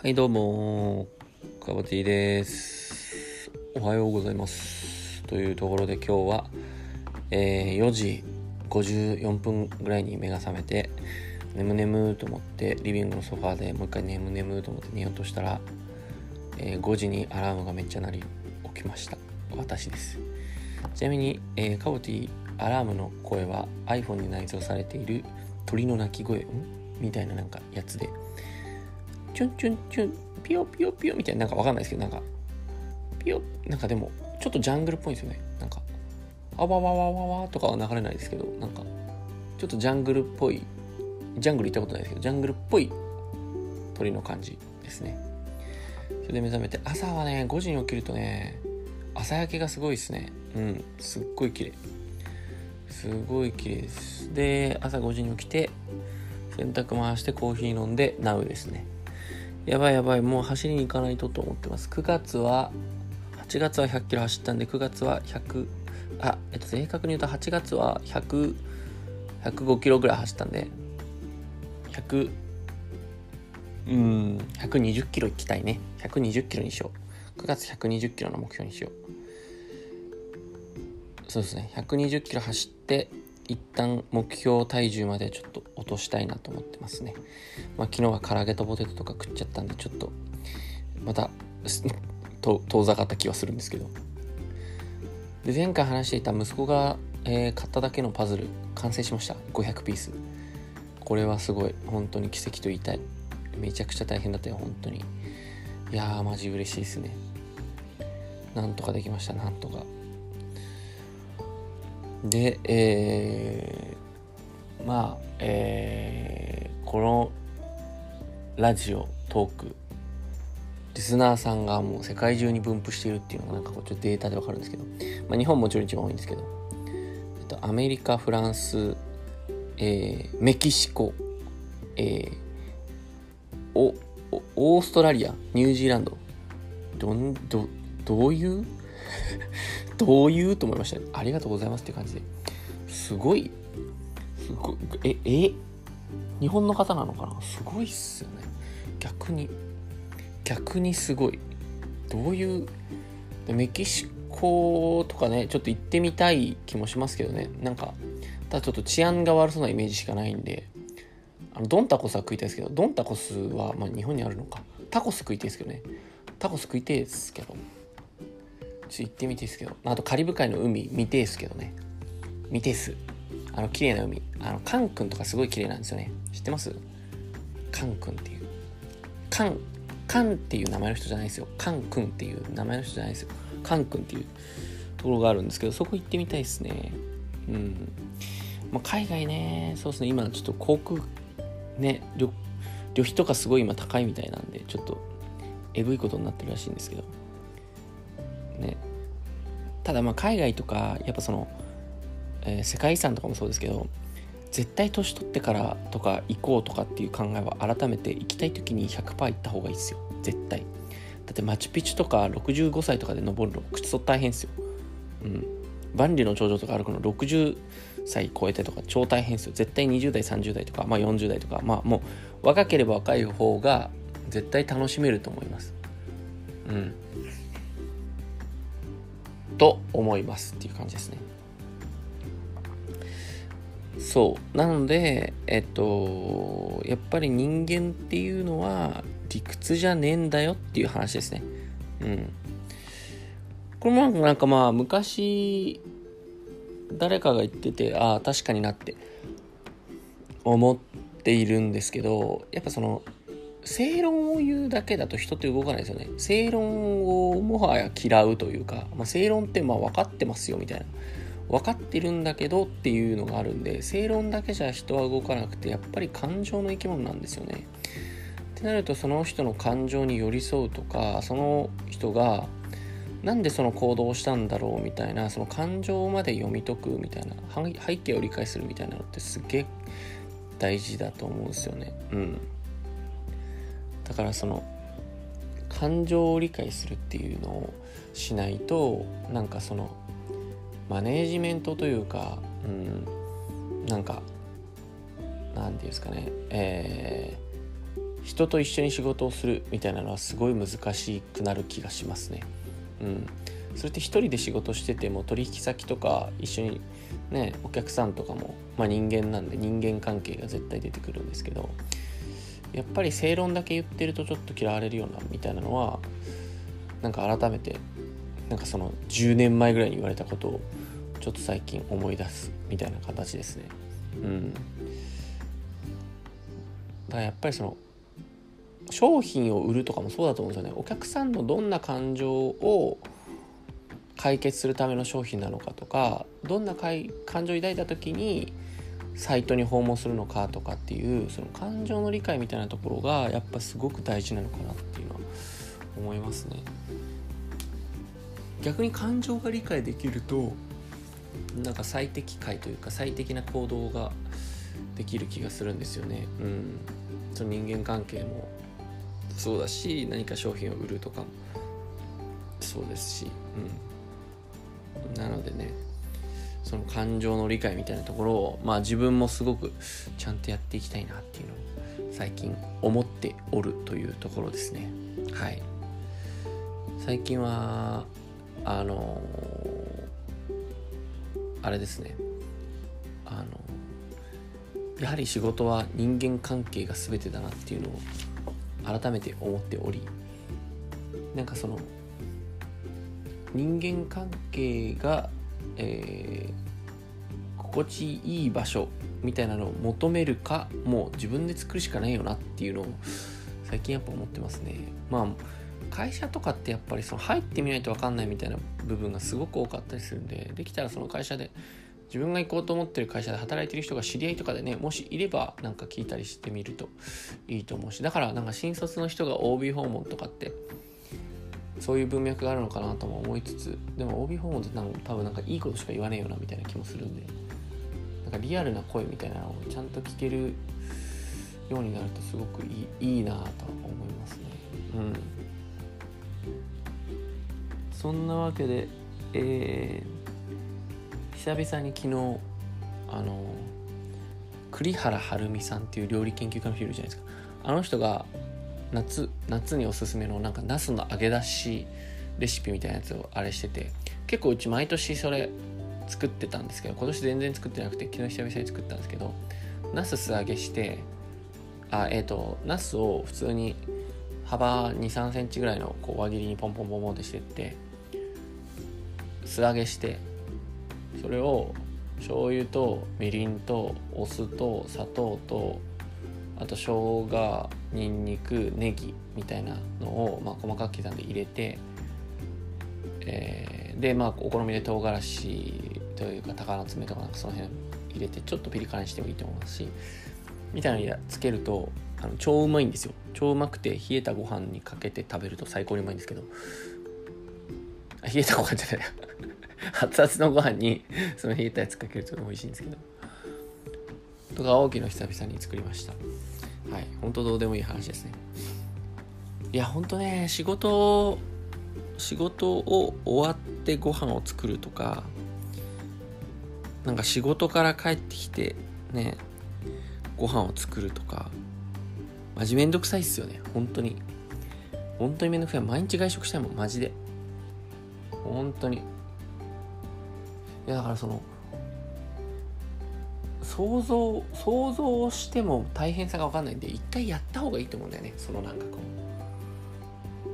はい、どうも、かぼちです。おはようございます。というところで今日は、えー、4時54分ぐらいに目が覚めて、眠眠と思ってリビングのソファーでもう一回眠眠と思って寝ようとしたら、えー、5時にアラームがめっちゃ鳴り起きました。私です。ちなみに、えー、カボティアラームの声は iPhone に内蔵されている鳥の鳴き声みたいななんかやつで、チュンチュンチュン、ピヨピヨピヨみたいな、なんかわかんないですけど、なんか、ピヨ、なんかでも、ちょっとジャングルっぽいんですよね。なんか、あわわわわわとかは流れないですけど、なんか、ちょっとジャングルっぽい、ジャングル行ったことないですけど、ジャングルっぽい鳥の感じですね。それで目覚めて、朝はね、5時に起きるとね、朝焼けがすごいですね。うん、すっごい綺麗。すごい綺麗です。で、朝5時に起きて、洗濯回してコーヒー飲んで、ナウですね。やばいやばい、もう走りに行かないとと思ってます。9月は、8月は100キロ走ったんで、9月は100、あ、えっと、正確に言うと8月は100、105キロぐらい走ったんで、100、うん、120キロ行きたいね。120キロにしよう。9月120キロの目標にしよう。そうですね。120キロ走って、一旦目標体重までちょっと落としたいなと思ってますね。まあ、昨日は唐揚げとポテトとか食っちゃったんで、ちょっと、また、遠ざかった気はするんですけど。で、前回話していた息子が、えー、買っただけのパズル、完成しました。500ピース。これはすごい、本当に奇跡と言いたい。めちゃくちゃ大変だったよ、本当に。いやー、マジ嬉しいですね。なんとかできました、なんとか。で、えー、まあ、えー、このラジオ、トーク、リスナーさんがもう世界中に分布しているっていうのがなんかこうちょっとデータでわかるんですけど、まあ、日本もちろん一番多いんですけど、えっと、アメリカ、フランス、えー、メキシコ、えー、おオーストラリア、ニュージーランド、どん、ど、どういうどういうと思いました、ねありがとうございますって感じで。すごい、すごい、え、え、日本の方なのかな？すごいっすよね。逆に、逆にすごい。どういう、メキシコとかね、ちょっと行ってみたい気もしますけどね。なんか、ただちょっと治安が悪そうなイメージしかないんで、あのドンタコスは食いたいですけど、ドンタコスは、まあ、日本にあるのか。タコス食いたいですけどね。タコス食いたいですけど。ちょっと行ってみてですけど、あとカリブ海の海見てえすけどね。見てす。あの、綺麗な海。あの、カン君とかすごい綺麗なんですよね。知ってます？カン君っていう。カン、カンっていう名前の人じゃないですよ。カン君っていう名前の人じゃないですよ。カン君っていうところがあるんですけど、そこ行ってみたいですね。うん。まあ、海外ね、そうですね、今ちょっと航空、ね、旅、旅費とかすごい今高いみたいなんで、ちょっと、えぐいことになってるらしいんですけど。ね。ただまあ海外とかやっぱその、えー、世界遺産とかもそうですけど絶対年取ってからとか行こうとかっていう考えは改めて行きたい時に100%行った方がいいですよ。絶対。だってマチュピチュとか65歳とかで登るのくそ大変ですよ。うん。万里の長城とか歩くの60歳超えてとか超大変ですよ。絶対20代30代とか、まあ、40代とかまあもう若ければ若い方が絶対楽しめると思います。うん。と思いますっていう感じですね。そう。なので、えっと、やっぱり人間っていうのは理屈じゃねえんだよっていう話ですね。うん。これもなんかまあ昔、誰かが言ってて、ああ、確かになって思っているんですけど、やっぱその、正論を言うだけだと人って動かないですよね。正論をもはや嫌うというか、まあ、正論ってまあ分かってますよみたいな。分かってるんだけどっていうのがあるんで、正論だけじゃ人は動かなくて、やっぱり感情の生き物なんですよね。ってなると、その人の感情に寄り添うとか、その人がなんでその行動をしたんだろうみたいな、その感情まで読み解くみたいな、背景を理解するみたいなのってすげえ大事だと思うんですよね。うん。だからその感情を理解するっていうのをしないとなんかそのマネージメントというか、うん、なんかなんていうんですかね、えー、人と一緒に仕事をするみたいなのはすごい難しくなる気がしますね。うん、それって一人で仕事してても取引先とか一緒にねお客さんとかも、まあ、人間なんで人間関係が絶対出てくるんですけどやっぱり正論だけ言ってるとちょっと嫌われるようなみたいなのはなんか改めてなんかその10年前ぐらいに言われたことをちょっと最近思い出すみたいな形ですね。うん、だからやっぱりその商品を売るとかもそうだと思うんですよね。お客さんのどんな感情を解決するための商品なのかとかどんな感情を抱いた時にサイトに訪問するのかとかっていうその感情の理解みたいなところがやっぱすごく大事なのかなっていうのは思いますね。逆に感情が理解できるとなんか最適解というか最適な行動ができる気がするんですよね。うん、その人間関係もそうだし何か商品を売るとかもそうですし、うん、なのでねその感情の理解みたいなところをまあ自分もすごくちゃんとやっていきたいなっていうのを最近思っておるというところですね。はい。最近はあの、あれですね。あのやはり仕事は人間関係が全てだなっていうのを改めて思っておりなんかその人間関係が、えー、心地いい場所みたいなのを求めるかもう自分で作るしかないよなっていうのを最近やっぱ思ってますね。まあ会社とかってやっぱりその入ってみないと分かんないみたいな部分がすごく多かったりするんでできたらその会社で自分が行こうと思ってる会社で働いてる人が知り合いとかでねもしいればなんか聞いたりしてみるといいと思うしだからなんか新卒の人が OB 訪問とかってそういう文脈があるのかなとも思いつつでも OB 訪問って多分なんかいいことしか言わねえよなみたいな気もするんでなんかリアルな声みたいなのをちゃんと聞けるようになるとすごくいいいいなと思いますね。うん。そんなわけでえー久々に昨日あの栗原はるみさんっていう料理研究家の人いるじゃないですか。あの人が夏夏におすすめのなんかナスの揚げ出しレシピみたいなやつをあれしてて結構うち毎年それ作ってたんですけど今年全然作ってなくて昨日久々に作ったんですけどナス素揚げしてあえっ、ー、とナスを普通に幅2 3センチぐらいのこう輪切りにポンポンポンポンってしてって素揚げしてそれを醤油とみりんとお酢と砂糖とあと生姜にんにくネギみたいなのを、まあ、細かく刻んで入れて、えー、でまあお好みで唐辛子というか鷹の爪とかなんかその辺入れてちょっとピリ辛にしてもいいと思いますしみたいなのつけるとあの超うまいんですよ。超うまくて冷えたご飯にかけて食べると最高にうまいんですけど。冷えたご飯じゃない。熱々のご飯にその冷えたやつかけると美味しいんですけど。とか大きの久々に作りました。はい。ほんとどうでもいい話ですね。いやほんとね仕事仕事を終わってご飯を作るとかなんか仕事から帰ってきてねご飯を作るとかマジめんどくさいっすよね。本当に。本当にめんどくさい。毎日外食したいもんマジで。本当に。いやだからその想像想像しても大変さが分かんないんで一回やった方がいいと思うんだよね。そのなんかこう、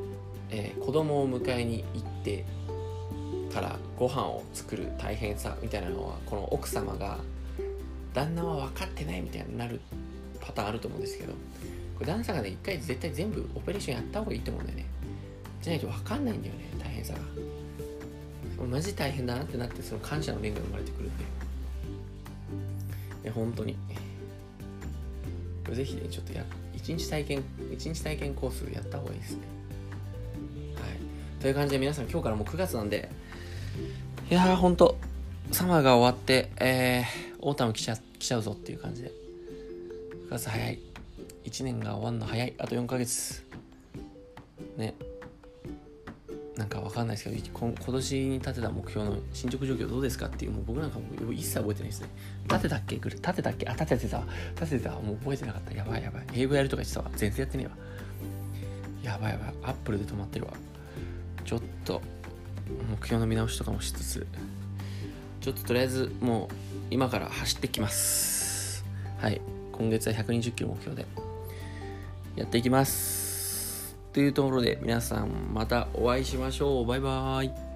えー、子供を迎えに行ってからご飯を作る大変さみたいなのはこの奥様が旦那は分かってないみたいになるパターンあると思うんですけどこれ旦那さんがね一回絶対全部オペレーションやった方がいいと思うんだよね。じゃないと分かんないんだよね大変さが。マジ大変だなってなってその感謝の念が生まれてくるんで。いや本当に。ぜひねちょっとや一日体験一日体験コースやった方がいいですね。はい。という感じで皆さん今日からもう9月なんでいやーほんとサマーが終わってえー、オータム来ちゃ来ちゃうぞっていう感じで。9月早い。1年が終わるの早い。あと4ヶ月。ね。なんかわかんないですけど今年に立てた目標の進捗状況どうですかっていうもう僕なんかもう一切覚えてないですね。立てたっけ？立てたっけ？あ立ててた立ててたもう覚えてなかった。やばいやばい。英語やるとか言ってたわ。全然やってねえわ。やばいやばい。アップルで止まってるわ。ちょっと目標の見直しとかもしつつ。ちょっととりあえずもう今から走ってきます。はい。今月は120キロ目標でやっていきます。というところで皆さんまたお会いしましょう。バイバーイ。